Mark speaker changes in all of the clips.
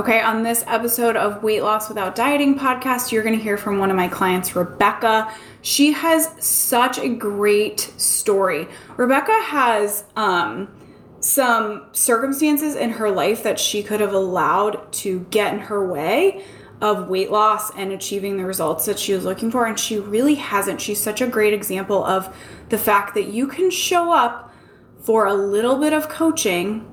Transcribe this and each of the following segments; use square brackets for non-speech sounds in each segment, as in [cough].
Speaker 1: Okay, on this episode of Weight Loss Without Dieting podcast, you're going to hear from one of my clients, Rebekah. She has such a great story. Rebekah has um, some circumstances in her life that she could have allowed to get in her way of weight loss and achieving the results that she was looking for, and she really hasn't. She's such a great example of the fact that you can show up for a little bit of coaching.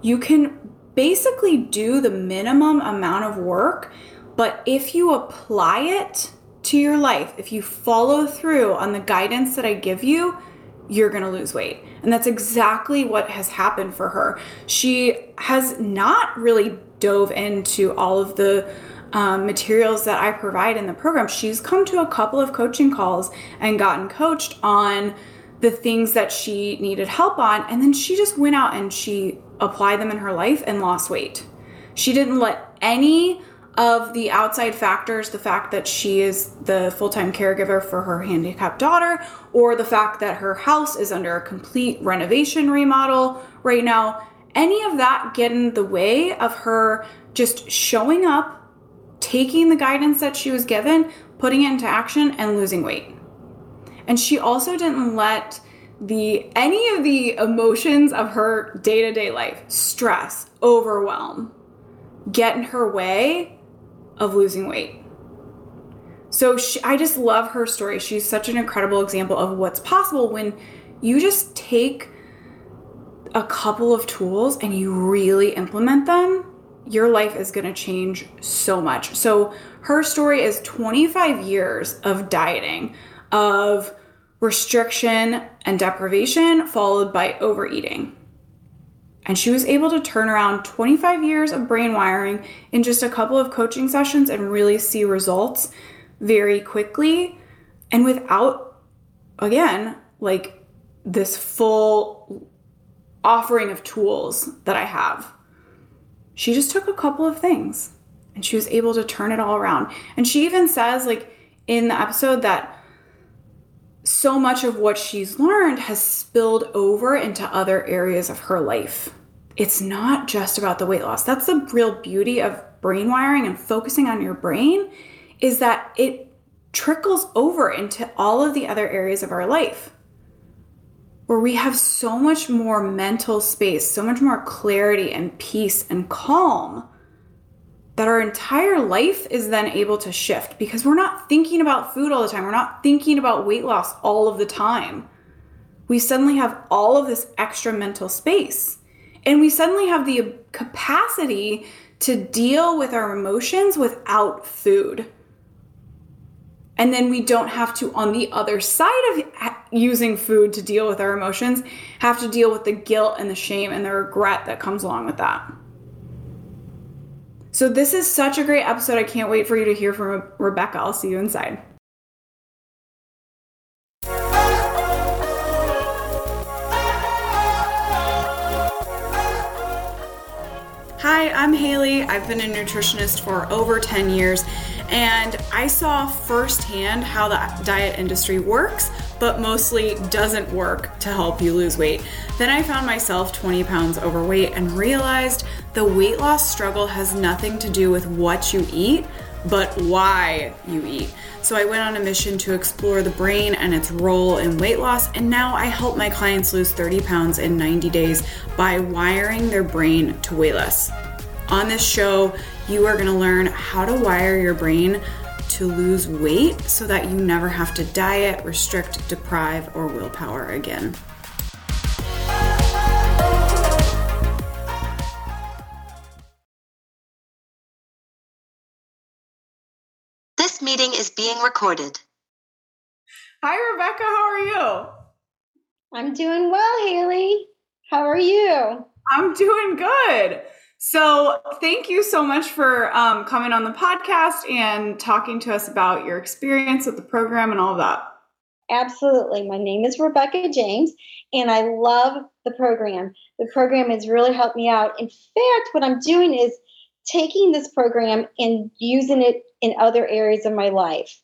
Speaker 1: You can basically do the minimum amount of work, but if you apply it to your life, if you follow through on the guidance that I give you, you're going to lose weight. And that's exactly what has happened for her. She has not really dove into all of the um, materials that I provide in the program. She's come to a couple of coaching calls and gotten coached on the things that she needed help on. And then she just went out and she applied them in her life and lost weight. She didn't let any of the outside factors, the fact that she is the full time caregiver for her handicapped daughter, or the fact that her house is under a complete renovation remodel right now, any of that get in the way of her just showing up, taking the guidance that she was given, putting it into action, and losing weight. And she also didn't let the any of the emotions of her day-to-day life, stress, overwhelm, get in her way of losing weight. So she, I just love her story. She's such an incredible example of what's possible when you just take a couple of tools and you really implement them. Your life is going to change so much. So her story is 25 years of dieting, of restriction and deprivation, followed by overeating. And she was able to turn around 25 years of brain wiring in just a couple of coaching sessions and really see results very quickly and without, again, like this full offering of tools that I have. She just took a couple of things and she was able to turn it all around. And she even says, like, in the episode that so much of what she's learned has spilled over into other areas of her life. It's not just about the weight loss. That's the real beauty of brain wiring and focusing on your brain is that it trickles over into all of the other areas of our life where we have so much more mental space, so much more clarity and peace and calm that our entire life is then able to shift because we're not thinking about food all the time. We're not thinking about weight loss all of the time. We suddenly have all of this extra mental space. And we suddenly have the capacity to deal with our emotions without food. And then we don't have to, on the other side of using food to deal with our emotions, have to deal with the guilt and the shame and the regret that comes along with that. So, this is such a great episode. I can't wait for you to hear from Rebekah. I'll see you inside. Hi, I'm Hayley. I've been a nutritionist for over 10 years, and I saw firsthand how the diet industry works, but mostly doesn't work to help you lose weight. Then I found myself 20 pounds overweight and realized the weight loss struggle has nothing to do with what you eat, but why you eat. So I went on a mission to explore the brain and its role in weight loss, and now I help my clients lose 30 pounds in 90 days by wiring their brain to weigh less. On this show, you are going to learn how to wire your brain to lose weight so that you never have to diet, restrict, deprive, or willpower again.
Speaker 2: This meeting is being recorded.
Speaker 1: Hi, Rebekah. How are you?
Speaker 3: I'm doing well, Hayley. How are you?
Speaker 1: I'm doing good. So, thank you so much for um, coming on the podcast and talking to us about your experience with the program and all of that.
Speaker 3: Absolutely. My name is Rebekah James, and I love the program. The program has really helped me out. In fact, what I'm doing is taking this program and using it in other areas of my life.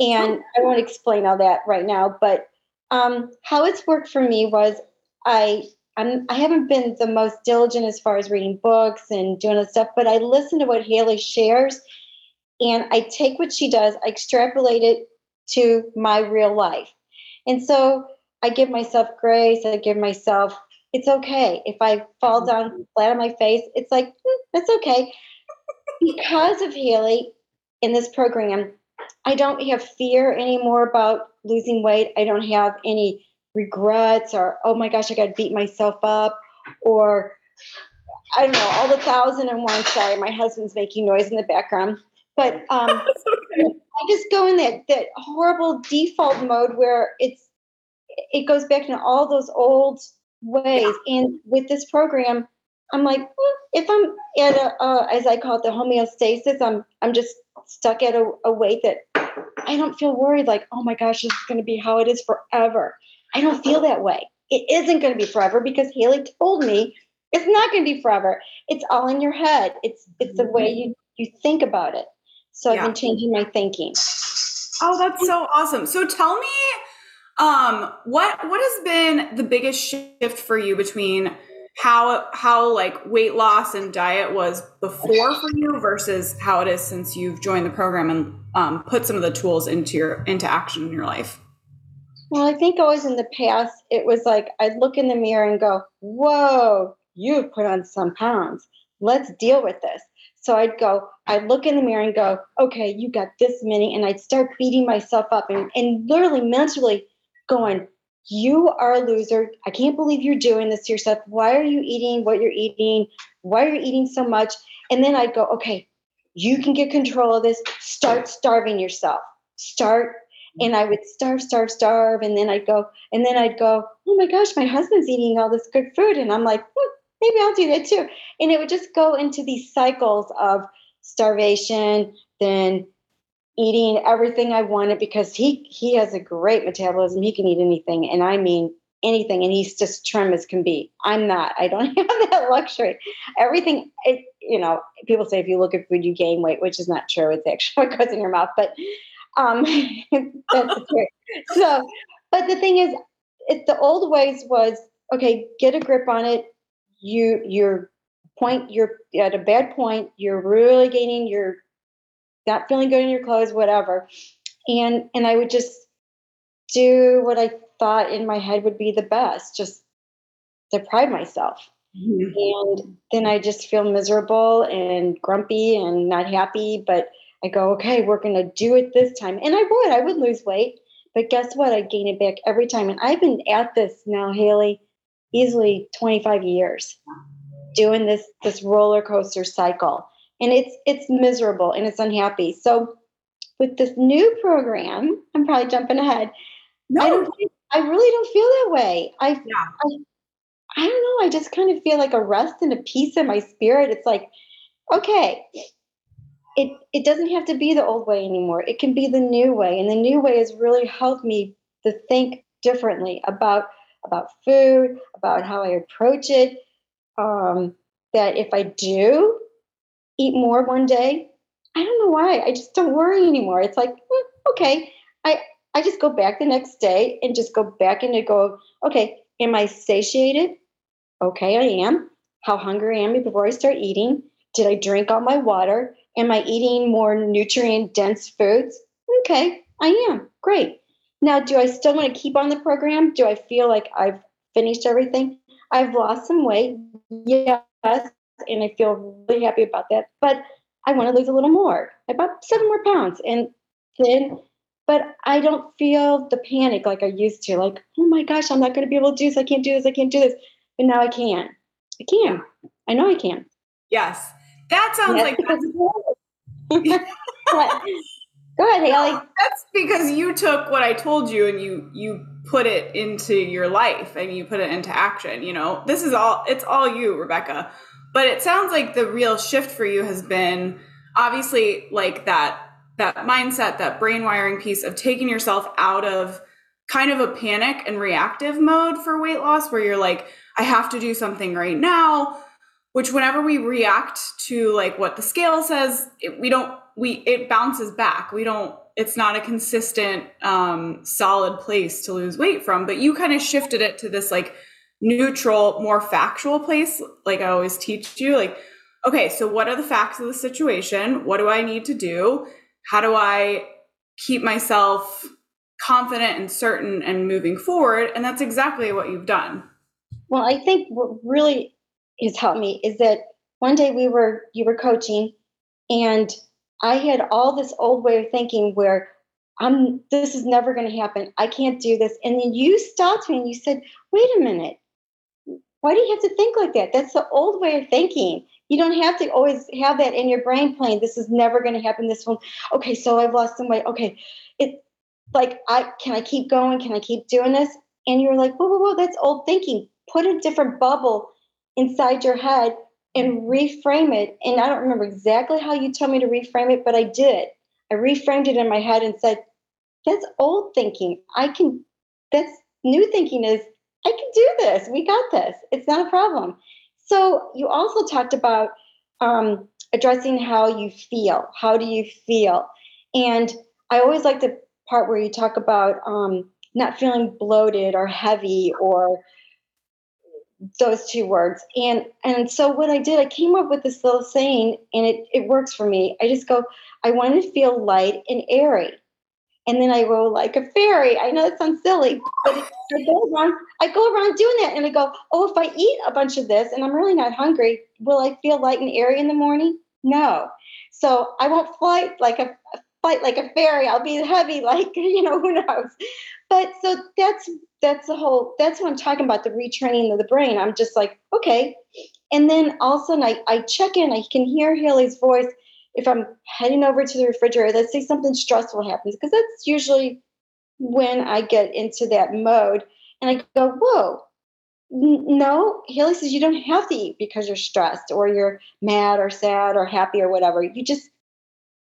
Speaker 3: And I won't explain all that right now, but um, how it's worked for me was I I'm, I haven't been the most diligent as far as reading books and doing this stuff, but I listen to what Hayley shares and I take what she does, I extrapolate it to my real life. And so I give myself grace, I give myself, it's okay. If I fall down flat on my face, it's like, mm, that's okay. because of Hayley in this program, I don't have fear anymore about losing weight. I don't have any regrets or, oh my gosh, I got to beat myself up or I don't know, all the thousand and one. Sorry, my husband's making noise in the background. But um, [laughs] okay. I just go in that, that horrible default mode where it's it goes back to all those old ways. And with this program, I'm like, well, if I'm at a, uh, as I call it, the homeostasis, I'm I'm just stuck at a, a weight that I don't feel worried. Like, oh my gosh, this is going to be how it is forever. I don't feel that way. It isn't going to be forever because Haley told me it's not going to be forever. It's all in your head. It's it's the way you you think about it. So yeah. I've been changing my thinking.
Speaker 1: Oh, that's so awesome. So tell me um what what has been the biggest shift for you between how how like weight loss and diet was before for you versus how it is since you've joined the program and um, put some of the tools into your into action in your life
Speaker 3: well i think always in the past it was like i'd look in the mirror and go whoa you've put on some pounds let's deal with this so i'd go i'd look in the mirror and go okay you got this many and i'd start beating myself up and, and literally mentally going you are a loser. I can't believe you're doing this to yourself. Why are you eating what you're eating? Why are you eating so much? And then I'd go, okay, you can get control of this. Start starving yourself. Start. And I would starve, starve, starve. And then I'd go, and then I'd go, oh my gosh, my husband's eating all this good food. And I'm like, maybe I'll do that too. And it would just go into these cycles of starvation, then eating everything I wanted because he he has a great metabolism. He can eat anything, and I mean anything, and he's just trim as can be. I'm not. I don't [laughs] have that luxury. Everything, it, you know, people say if you look at food, you gain weight, which is not true. It's actually [laughs] what goes in your mouth, but um, [laughs] that's. So, but the thing is, it, the old ways was okay. Get a grip on it. You you're point you're at a bad point you're really gaining your not feeling good in your clothes, whatever. And and I would just do what I thought in my head would be the best, just deprive myself. Mm-hmm. And then I just feel miserable and grumpy and not happy. But I go, okay, we're going to do it this time. And I would, I would lose weight. But guess what? I'd gain it back every time. And I've been at this now, Hayley, easily 25 years doing this this roller coaster cycle and it's it's miserable and it's unhappy. So with this new program, I'm probably jumping ahead. No. I don't I really don't feel that way. I, yeah. I I don't know. I just kind of feel like a rest and a peace in my spirit. It's like, okay, it it doesn't have to be the old way anymore. It can be the new way, and the new way has really helped me to think differently about about food, about how I approach it. Um, that if I do eat more one day. I don't know why. I just don't worry anymore. It's like, mm, okay, I I just go back the next day and just go back and go, okay, am I satiated? Okay, I am. How hungry am I before I start eating? Did I drink all my water? Am I eating more nutrient dense foods? Okay, I am. Great. Now, do I still want to keep on the program? Do I feel like I've finished everything? I've lost some weight. Yes, and I feel really happy about that. But I want to lose a little more, about seven more pounds. And then, but I don't feel the panic like I used to. Like, oh my gosh, I'm not going to be able to do this. I can't do this. I can't do this. But now I can. I can. I know I can.
Speaker 1: Yes. That sounds yes,
Speaker 3: like. Go ahead, Hayley.
Speaker 1: That's because you took what I told you and you you put it into your life and you put it into action. You know, this is all it's all you, Rebekah. But it sounds like the real shift for you has been obviously like that that mindset, that brain wiring piece of taking yourself out of kind of a panic and reactive mode for weight loss where you're like I have to do something right now, which whenever we react to like what the scale says, it, we don't we it bounces back. We don't it's not a consistent um solid place to lose weight from, but you kind of shifted it to this like neutral, more factual place, like I always teach you, like, okay, so what are the facts of the situation? What do I need to do? How do I keep myself confident and certain and moving forward? And that's exactly what you've done.
Speaker 3: Well, I think what really has helped me is that one day we were you were coaching and I had all this old way of thinking where I'm this is never going to happen. I can't do this. And then you stopped me and you said, "Wait a minute. Why do you have to think like that? That's the old way of thinking. You don't have to always have that in your brain playing. This is never going to happen. This one, okay. So I've lost some weight. Okay, it like I can I keep going? Can I keep doing this? And you're like, whoa, whoa, whoa. That's old thinking. Put a different bubble inside your head and reframe it. And I don't remember exactly how you told me to reframe it, but I did. I reframed it in my head and said, that's old thinking. I can, that's new thinking is, I can do this. We got this. It's not a problem. So you also talked about um, addressing how you feel. How do you feel? And I always like the part where you talk about um, not feeling bloated or heavy or those two words. And and so what I did, I came up with this little saying, and it, it works for me. I just go, I want to feel light and airy. And then I go like a fairy. I know it sounds silly, but I go around, I go around doing that and I go, oh, if I eat a bunch of this and I'm really not hungry, will I feel light and airy in the morning? No. So I won't fly like a fight like a fairy. I'll be heavy, like [laughs] you know, who knows. But so that's that's the whole. That's what I'm talking about. The retraining of the brain. I'm just like, okay. And then all of a sudden, I, I check in. I can hear Hayley's voice if I'm heading over to the refrigerator. Let's say something stressful happens, because that's usually when I get into that mode. And I go, whoa, no, Hayley says you don't have to eat because you're stressed or you're mad or sad or happy or whatever. You just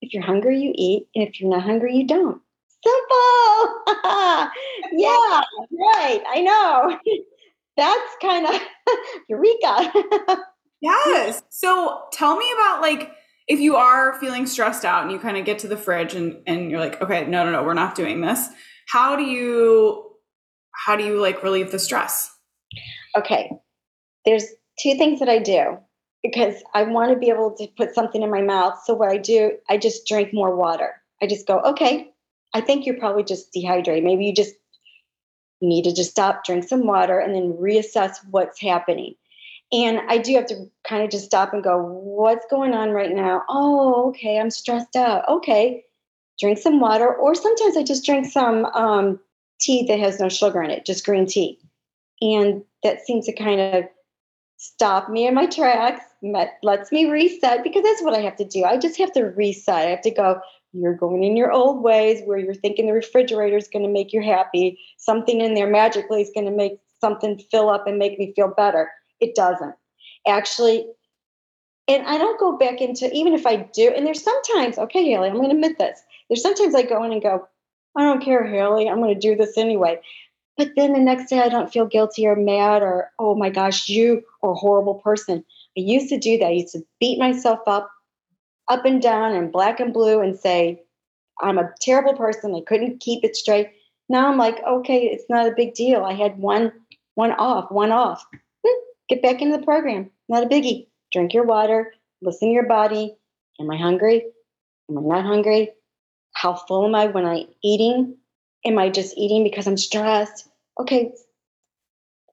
Speaker 3: if you're hungry, you eat. And if you're not hungry, you don't. Simple. [laughs] yeah, right. I know. [laughs] That's kind of [laughs] eureka.
Speaker 1: yes. So tell me about like if you are feeling stressed out and you kind of get to the fridge and, and you're like, okay, no, no, no, we're not doing this. How do you how do you like relieve the stress?
Speaker 3: Okay. There's two things that I do because I want to be able to put something in my mouth. So what I do, I just drink more water. I just go, okay, I think you're probably just dehydrated. Maybe you just need to just stop, drink some water, and then reassess what's happening. And I do have to kind of just stop and go, what's going on right now? Oh, okay, I'm stressed out. Okay, drink some water, or sometimes I just drink some um, tea that has no sugar in it, just green tea. And that seems to kind of stop me in my tracks, Let lets me reset because that's what I have to do. I just have to reset. I have to go, you're going in your old ways where you're thinking the refrigerator is going to make you happy. Something in there magically is going to make something fill up and make me feel better. It doesn't. Actually, and I don't go back into, even if I do, and there's sometimes, okay, Hayley, I'm going to admit this. There's sometimes I go in and go, I don't care, Hayley, I'm going to do this anyway. But then the next day I don't feel guilty or mad or, oh my gosh, you are a horrible person. I used to do that. I used to beat myself up, up and down and black and blue and say, I'm a terrible person. I couldn't keep it straight. Now I'm like, okay, it's not a big deal. I had one one off, one off. Hmm, get back into the program. Not a biggie. Drink your water, listen to your body. Am I hungry? Am I not hungry? How full am I when I'm eating? Am I just eating because I'm stressed? okay,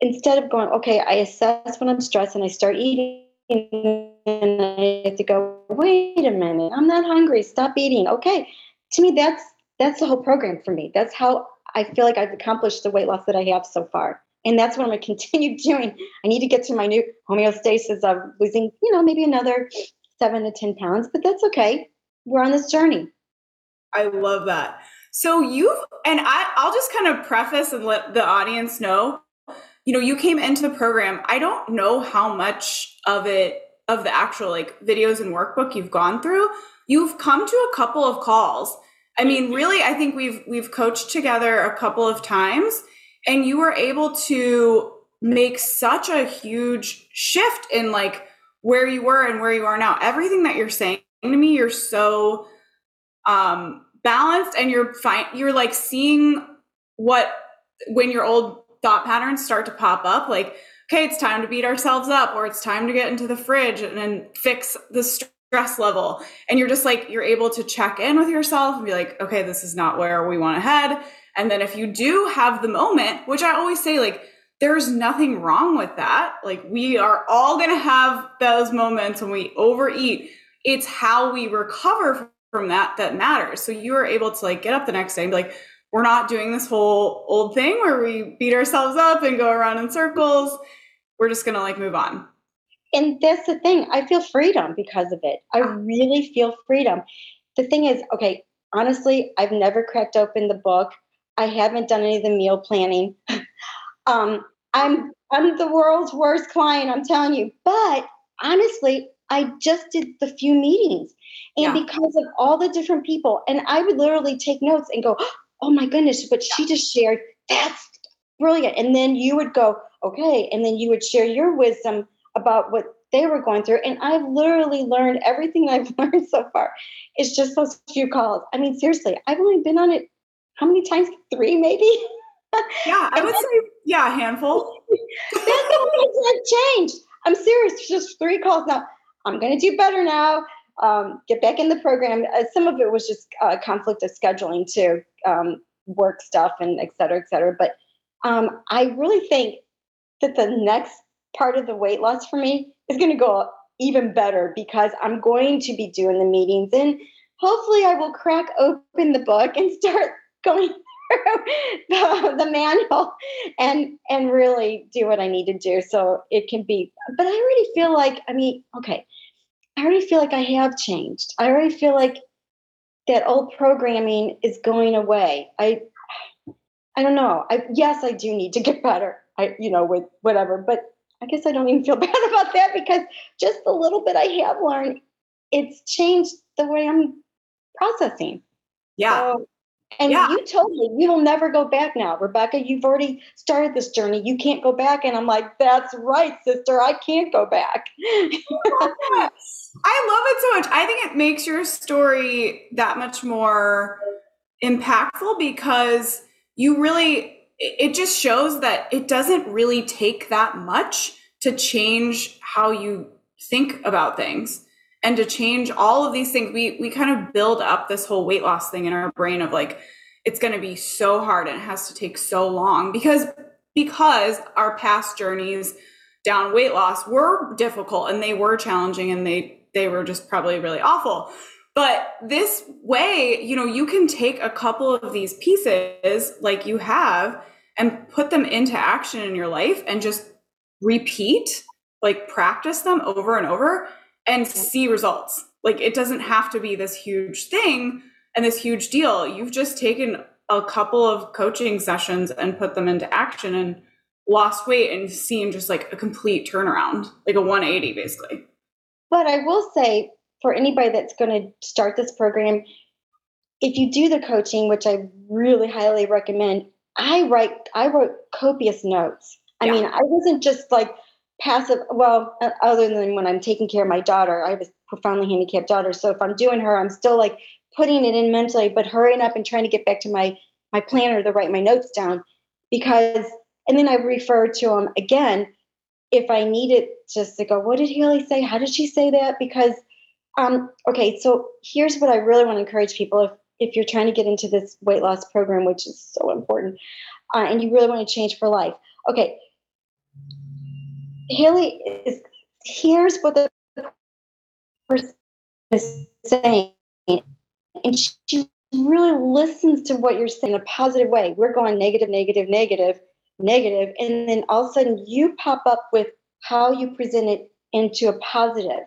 Speaker 3: instead of going, okay, I assess when I'm stressed and I start eating, and I have to go, wait a minute, I'm not hungry, stop eating. Okay. To me, that's that's the whole program for me. That's how I feel like I've accomplished the weight loss that I have so far. And that's what I'm going to continue [laughs] doing. I need to get to my new homeostasis of losing, you know, maybe another seven to 10 pounds, but that's okay. We're on this journey.
Speaker 1: I love that. So you've, and I, I'll just kind of preface and let the audience know, you know, you came into the program. I don't know how much of it, of the actual like videos and workbook you've gone through. You've come to a couple of calls. I mean, really, I think we've, we've coached together a couple of times and you were able to make such a huge shift in like where you were and where you are now. Everything that you're saying to me, you're so, um, balanced and you're fine you're like seeing what when your old thought patterns start to pop up like okay, it's time to beat ourselves up, or it's time to get into the fridge and then fix the stress level. And you're just like, you're able to check in with yourself and be like, okay, this is not where we want to head. And then if you do have the moment, which I always say, like, there's nothing wrong with that. Like, we are all going to have those moments when we overeat. It's how we recover from that that matters. So you are able to like get up the next day and be like, we're not doing this whole old thing where we beat ourselves up and go around in circles. We're just going to like move on.
Speaker 3: And that's the thing. I feel freedom because of it. I really feel freedom. The thing is, okay, honestly, I've never cracked open the book. I haven't done any of the meal planning. [laughs] um, I'm I'm the world's worst client, I'm telling you. But honestly, I just did the few meetings. And yeah. because of all the different people, and I would literally take notes and go, oh my goodness, but she just shared, that's brilliant. And then you would go, okay. And then you would share your wisdom about what they were going through. And I've literally learned everything [laughs] I've learned so far. It's just those few calls. I mean, seriously, I've only been on it how many times? Three, maybe?
Speaker 1: Yeah, I would [laughs] say, yeah, a handful.
Speaker 3: That's the changed. I'm serious. Just three calls now. I'm going to do better now. Um, get back in the program. Uh, some of it was just uh, conflict of scheduling to um, work stuff and et cetera, et cetera. But um, I really think that the next part of the weight loss for me is going to go even better because I'm going to be doing the meetings and hopefully I will crack open the book and start [laughs] going [laughs] the, the manual and and really do what I need to do so it can be but I already feel like I mean okay I already feel like I have changed. I already feel like that old programming is going away. I I don't know. I yes, I do need to get better. I you know with whatever, but I guess I don't even feel [laughs] bad about that because just the little bit I have learned, it's changed the way I'm processing.
Speaker 1: Yeah. So
Speaker 3: and yeah. you told me you will never go back now, Rebekah. You've already started this journey. You can't go back. And I'm like, that's right, sister. I can't go back.
Speaker 1: I love it so much. I think it makes your story that much more impactful because you really, it just shows that it doesn't really take that much to change how you think about things and to change all of these things we we kind of build up this whole weight loss thing in our brain of like it's going to be so hard and it has to take so long because because our past journeys down weight loss were difficult and they were challenging and they they were just probably really awful. But this way you know you can take a couple of these pieces like you have and put them into action in your life and just repeat like practice them over and over and see results. Like it doesn't have to be this huge thing and this huge deal. You've just taken a couple of coaching sessions and put them into action and lost weight and seen just like a complete turnaround, like a 180 basically.
Speaker 3: But I will say for anybody that's going to start this program, if you do the coaching, which I really highly recommend, I write I wrote copious notes. I yeah. mean, I wasn't just like passive well other than when i'm taking care of my daughter i have a profoundly handicapped daughter. So if i'm doing her i'm still like putting it in mentally but hurrying up and trying to get back to my my planner to write my notes down because and then i refer to them again. If i need it just to go what did hayley say? How did she say that? Because um okay so here's what i really want to encourage people if if you're trying to get into this weight loss program which is so important uh, and you really want to change for life. Okay Hayley is here's what the person is saying, and she really listens to what you're saying in a positive way. We're going negative, negative, negative, negative, and then all of a sudden you pop up with how you present it into a positive,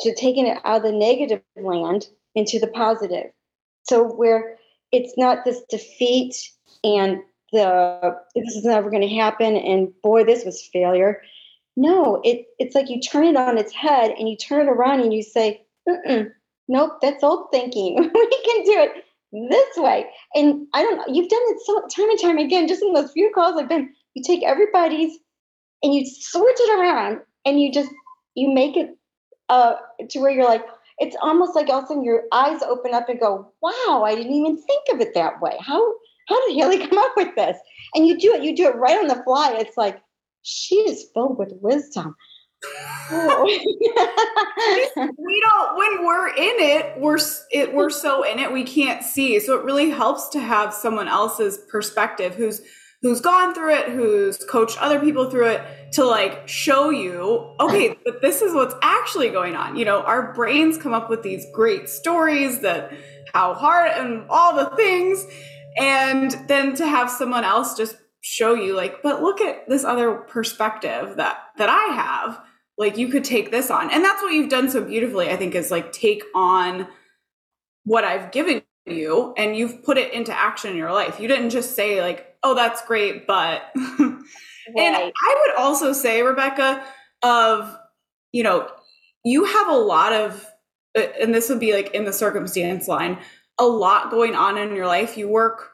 Speaker 3: to taking it out of the negative land into the positive. So where it's not this defeat and the this is never going to happen and boy this was failure no, it, it's like you turn it on its head and you turn it around and you say, nope, that's old thinking. [laughs] we can do it this way. And I don't know, you've done it so time and time again, just in those few calls I've been, you take everybody's and you switch it around and you just, you make it uh, to where you're like, it's almost like all of a sudden your eyes open up and go, wow, I didn't even think of it that way. How, how did Hayley [laughs] come up with this? And you do it, you do it right on the fly. It's like, she is filled with wisdom. [laughs]
Speaker 1: We don't when we're in it we're it we're so in it we can't see so it really helps to have someone else's perspective who's who's gone through it who's coached other people through it to like show you okay [laughs] but this is what's actually going on you know our brains come up with these great stories that how hard and all the things and then to have someone else just show you like but look at this other perspective that that i have like you could take this on. And that's what you've done so beautifully i think is like take on what i've given you and you've put it into action in your life. You didn't just say like oh that's great but [laughs] right. and i would also say rebekah of you know you have a lot of uh, and this would be like in the circumstance line a lot going on in your life. You work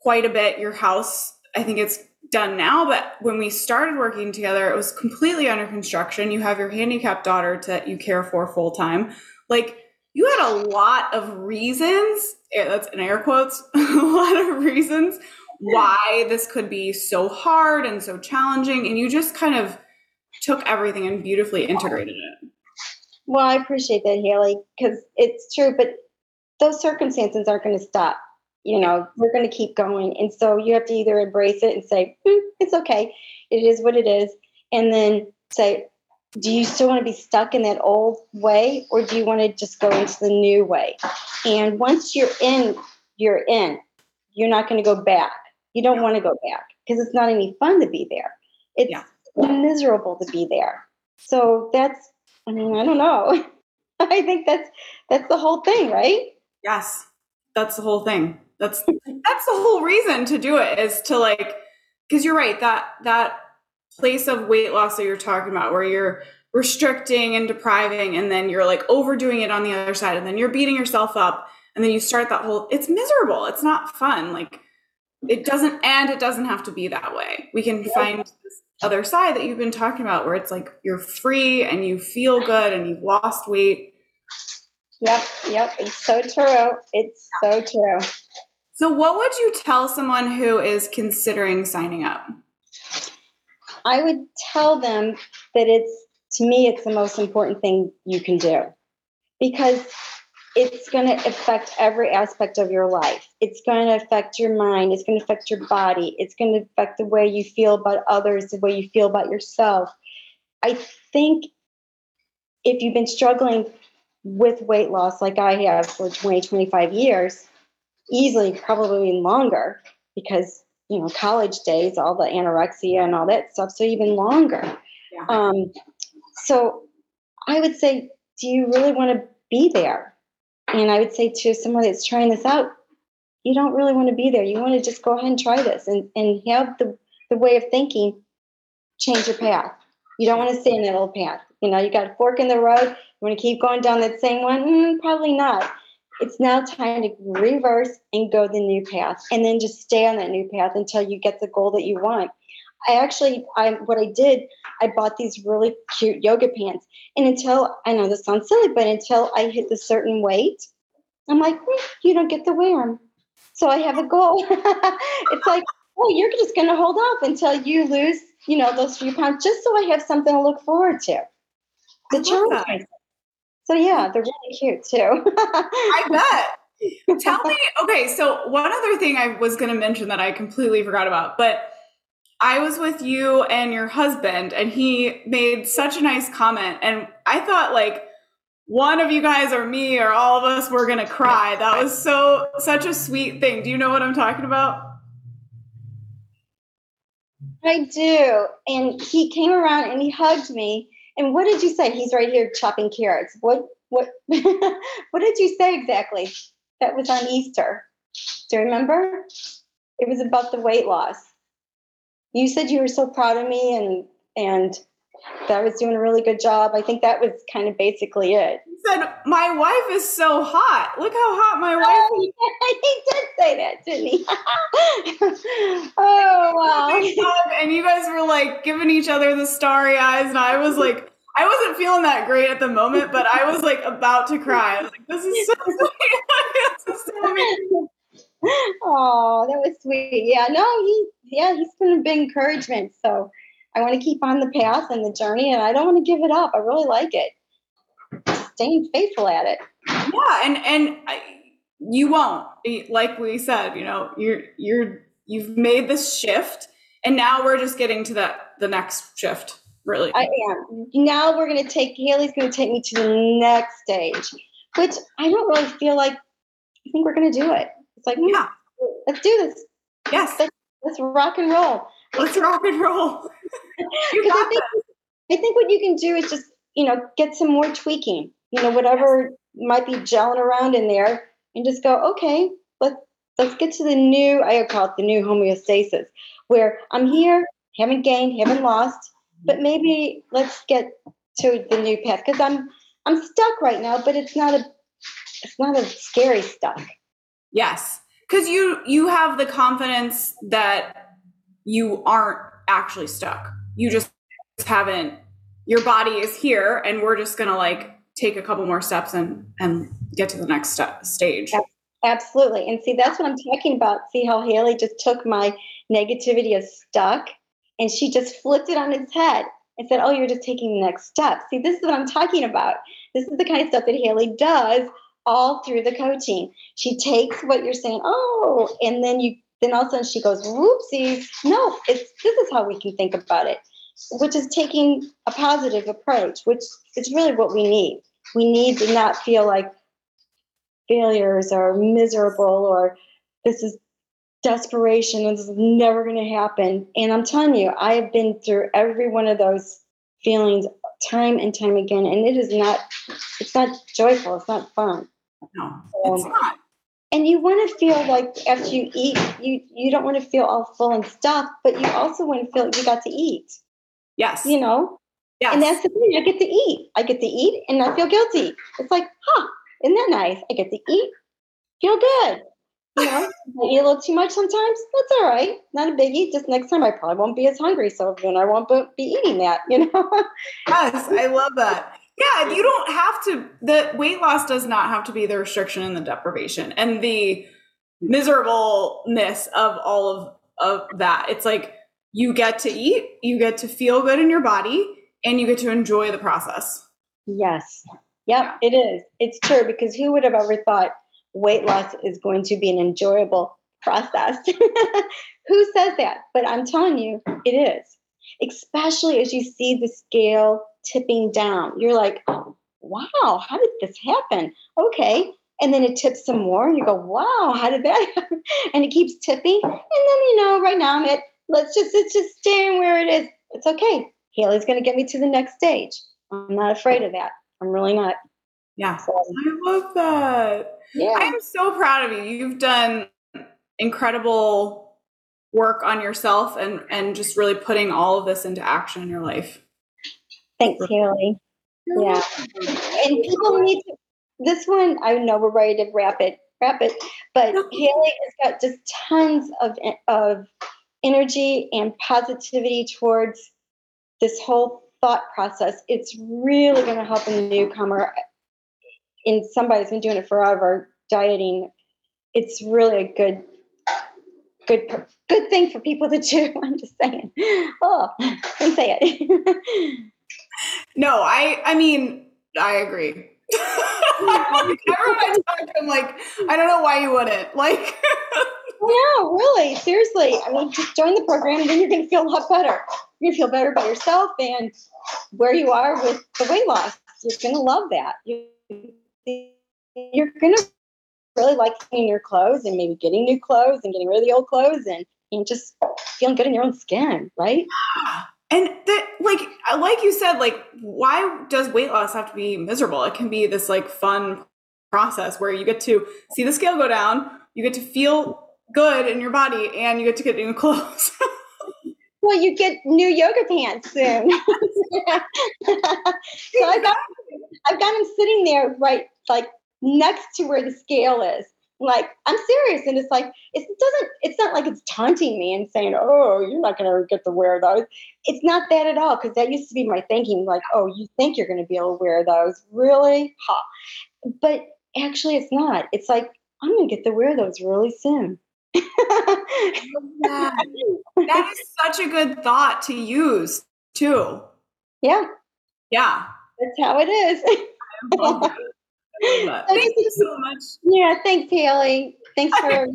Speaker 1: quite a bit. Your house i think it's done now, but when we started working together, it was completely under construction. You have your handicapped daughter that you care for full time. Like you had a lot of reasons, eh, that's in air quotes, [laughs] a lot of reasons why this could be so hard and so challenging. And you just kind of took everything and beautifully integrated it.
Speaker 3: Well, I appreciate that, Hayley, because it's true, but those circumstances aren't going to stop you know we're going to keep going. And so you have to either embrace it and say mm, it's okay. It is what it is and then say do you still want to be stuck in that old way or do you want to just go into the new way? And once you're in you're in. You're not going to go back. You don't want to go back because it's not any fun to be there. It's yeah. miserable to be there. So that's i mean i don't know. [laughs] I think that's that's the whole thing right?
Speaker 1: Yes. That's the whole thing that's that's the whole reason to do it is to like because you're right that that place of weight loss that you're talking about where you're restricting and depriving and then you're like overdoing it on the other side and then you're beating yourself up and then you start that whole it's miserable it's not fun like it doesn't and it doesn't have to be that way. We can find this other side that you've been talking about where it's like you're free and you feel good and you've lost weight.
Speaker 3: Yep yep it's so true it's so true
Speaker 1: so, what would you tell someone who is considering signing up?
Speaker 3: I would tell them that it's, to me, it's the most important thing you can do because it's going to affect every aspect of your life. It's going to affect your mind. It's going to affect your body. It's going to affect the way you feel about others, the way you feel about yourself. I think if you've been struggling with weight loss like I have for 20, 25 years, easily probably longer because you know college days all the anorexia and all that stuff so even longer. Yeah. um, so i would say do you really want to be there? And i would say to someone that's trying this out you don't really want to be there. You want to just go ahead and try this and, and have the, the way of thinking change your path. You don't want to stay in that old path. You know you got a fork in the road you want to keep going down that same one? Mm, probably not it's now time to reverse and go the new path and then just stay on that new path until you get the goal that you want. I actually i what i did i bought these really cute yoga pants and until i know this sounds silly but until i hit the certain weight i'm like hmm, you don't get to wear them so i have a goal. [laughs] It's like oh you're just going to hold off until you lose you know those few pounds just so i have something to look forward to. The challenge so yeah, mm. they're really cute too.
Speaker 1: I [laughs] bet. Tell me, okay, so one other thing I was going to mention that I completely forgot about, but I was with you and your husband, and he made such a nice comment. And I thought, like, one of you guys or me or all of us were going to cry. That was so, such a sweet thing. Do you know what I'm talking about?
Speaker 3: I do. And he came around and he hugged me and what did you say? He's right here chopping carrots. What what [laughs] what did you say exactly? That was on Easter. Do you remember? It was about the weight loss. You said you were so proud of me and and that was doing a really good job. I think that was kind of basically it.
Speaker 1: He said, My wife is so hot. Look how hot my wife oh, is. [laughs]
Speaker 3: he did say that, didn't he? [laughs] oh, [laughs]
Speaker 1: wow. And you guys were like giving each other the starry eyes, and I was like, I wasn't feeling that great at the moment, but I was like about to cry. I was like, this is so sweet. this is
Speaker 3: so Oh, that was sweet. Yeah, no, he yeah, he's been a big encouragement. So I want to keep on the path and the journey, and I don't want to give it up. I really like it. Staying faithful at it.
Speaker 1: Yeah, and and I, you won't. Like we said, you know, you're you're you've made this shift, and now we're just getting to the the next shift. Really,
Speaker 3: I am. Now we're going to take Hayley's going to take me to the next stage, which I don't really feel like. I think we're going to do it. It's like, yeah, let's do this.
Speaker 1: Yes,
Speaker 3: let's, let's rock and roll.
Speaker 1: Let's rock and roll. [laughs] you
Speaker 3: got I think, I think what you can do is just you know get some more tweaking. You know, whatever yes. might be gelling around in there, and just go, okay, let's let's get to the new. I call it the new homeostasis, where I'm here, haven't gained, haven't lost, but maybe let's get to the new path because I'm I'm stuck right now, but it's not a it's not a scary stuck.
Speaker 1: Yes, because you you have the confidence that you aren't actually stuck. You just haven't. Your body is here, and we're just gonna like take a couple more steps and and get to the next stage.
Speaker 3: Absolutely, and see that's what I'm talking about. See how Hayley just took my negativity as stuck, and she just flipped it on its head and said, "Oh, you're just taking the next step." See, this is what I'm talking about. This is the kind of stuff that Hayley does all through the coaching. She takes what you're saying, oh, and then you then all of a sudden she goes, whoopsies. No, it's this is how we can think about it, which is taking a positive approach, which is really what we need. We need to not feel like failures or miserable or this is desperation and this is never going to happen. And I'm telling you, I have been through every one of those feelings time and time again, and it is not it's not joyful, it's not fun.
Speaker 1: No, um, it's not
Speaker 3: and you want to feel like after you eat, you you don't want to feel all full and stuffed, but you also want to feel like you got to eat.
Speaker 1: Yes.
Speaker 3: You know? Yes. And that's the thing. I get to eat. I get to eat and i feel guilty. It's like, huh, isn't that nice? I get to eat, feel good. You know, I eat a little too much sometimes. That's all right. Not a biggie. Just next time I probably won't be as hungry. So then I won't be eating that, you know? [laughs]
Speaker 1: yes, I love that. Yeah, you don't have to. The weight loss does not have to be the restriction and the deprivation and the miserableness of all of of that. It's like you get to eat, you get to feel good in your body, and you get to enjoy the process.
Speaker 3: Yes. Yep, it is. It's true because who would have ever thought weight loss is going to be an enjoyable process? [laughs] who says that? But I'm telling you, it is. Especially as you see the scale tipping down. You're like, wow, how did this happen? Okay. And then it tips some more, and you go, wow, how did that [laughs] happen? And it keeps tipping. And then, you know, right now I'm at, let's just, it's just staying where it is. It's okay. Hayley's going to get me to the next stage. I'm not afraid of that. I'm really not.
Speaker 1: Yeah. So, I love that. Yeah. I am so proud of you. You've done incredible work on yourself and and just really putting all of this into action in your life.
Speaker 3: Thanks, Hayley. Yeah. And people need to, this one, I know we're ready to wrap it, wrap it, but Hayley has got just tons of, of energy and positivity towards this whole thought process. It's really going to help a newcomer in somebody who's been doing it forever, dieting. It's really a good, good, good thing for people to do. [laughs] I'm just saying. Oh, I say it.
Speaker 1: No, I I mean, I agree. [laughs] Everyone I talk to, I'm like, I don't know why you wouldn't. Like [laughs]
Speaker 3: Yeah, really. Seriously. I mean, just join the program then you're gonna feel a lot better. You're gonna feel better about yourself and where you are with the weight loss. You're gonna love that. You, you're gonna really like seeing your clothes and maybe getting new clothes and getting rid of the old clothes and, and just feeling good in your own skin, right?
Speaker 1: And that, like, like you said, like, why does weight loss have to be miserable? It can be this like fun process where you get to see the scale go down, you get to feel good in your body, and you get to get new [laughs] clothes.
Speaker 3: well, you get new yoga pants soon. [laughs] so I've got, I've got them sitting there right, like next to where the scale is like i'm serious and it's like it doesn't it's not like it's taunting me and saying oh you're not going to get to wear those it's not that at all because that used to be my thinking like oh you think you're going to be able to wear those really huh but actually it's not it's like i'm going to get to wear those really soon
Speaker 1: that. [laughs] that is such a good thought to use too.
Speaker 3: Yeah.
Speaker 1: Yeah.
Speaker 3: That's how it is.
Speaker 1: Thank you so much.
Speaker 3: Yeah, thanks, Hayley. Thanks for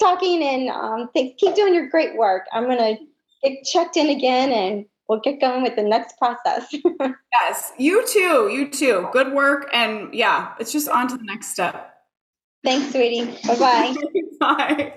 Speaker 3: talking and um, thanks. keep doing your great work. I'm going to get checked in again and we'll get going with the next process. [laughs]
Speaker 1: yes, you too. You too. Good work. And yeah, it's just on to the next step.
Speaker 3: Thanks, sweetie. Bye-bye. [laughs]
Speaker 1: Bye.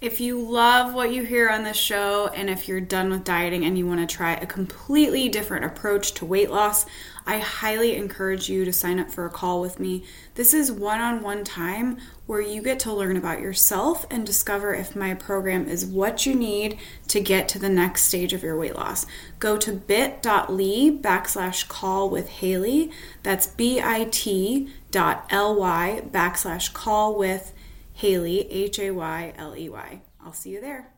Speaker 1: If you love what you hear on this show, and if you're done with dieting and you want to try a completely different approach to weight loss, I highly encourage you to sign up for a call with me. This is one on one time where you get to learn about yourself and discover if my program is what you need to get to the next stage of your weight loss. Go to bit.ly backslash call with Hayley. That's bit.ly backslash call with Hayley, H A Y L E Y. I'll see you there.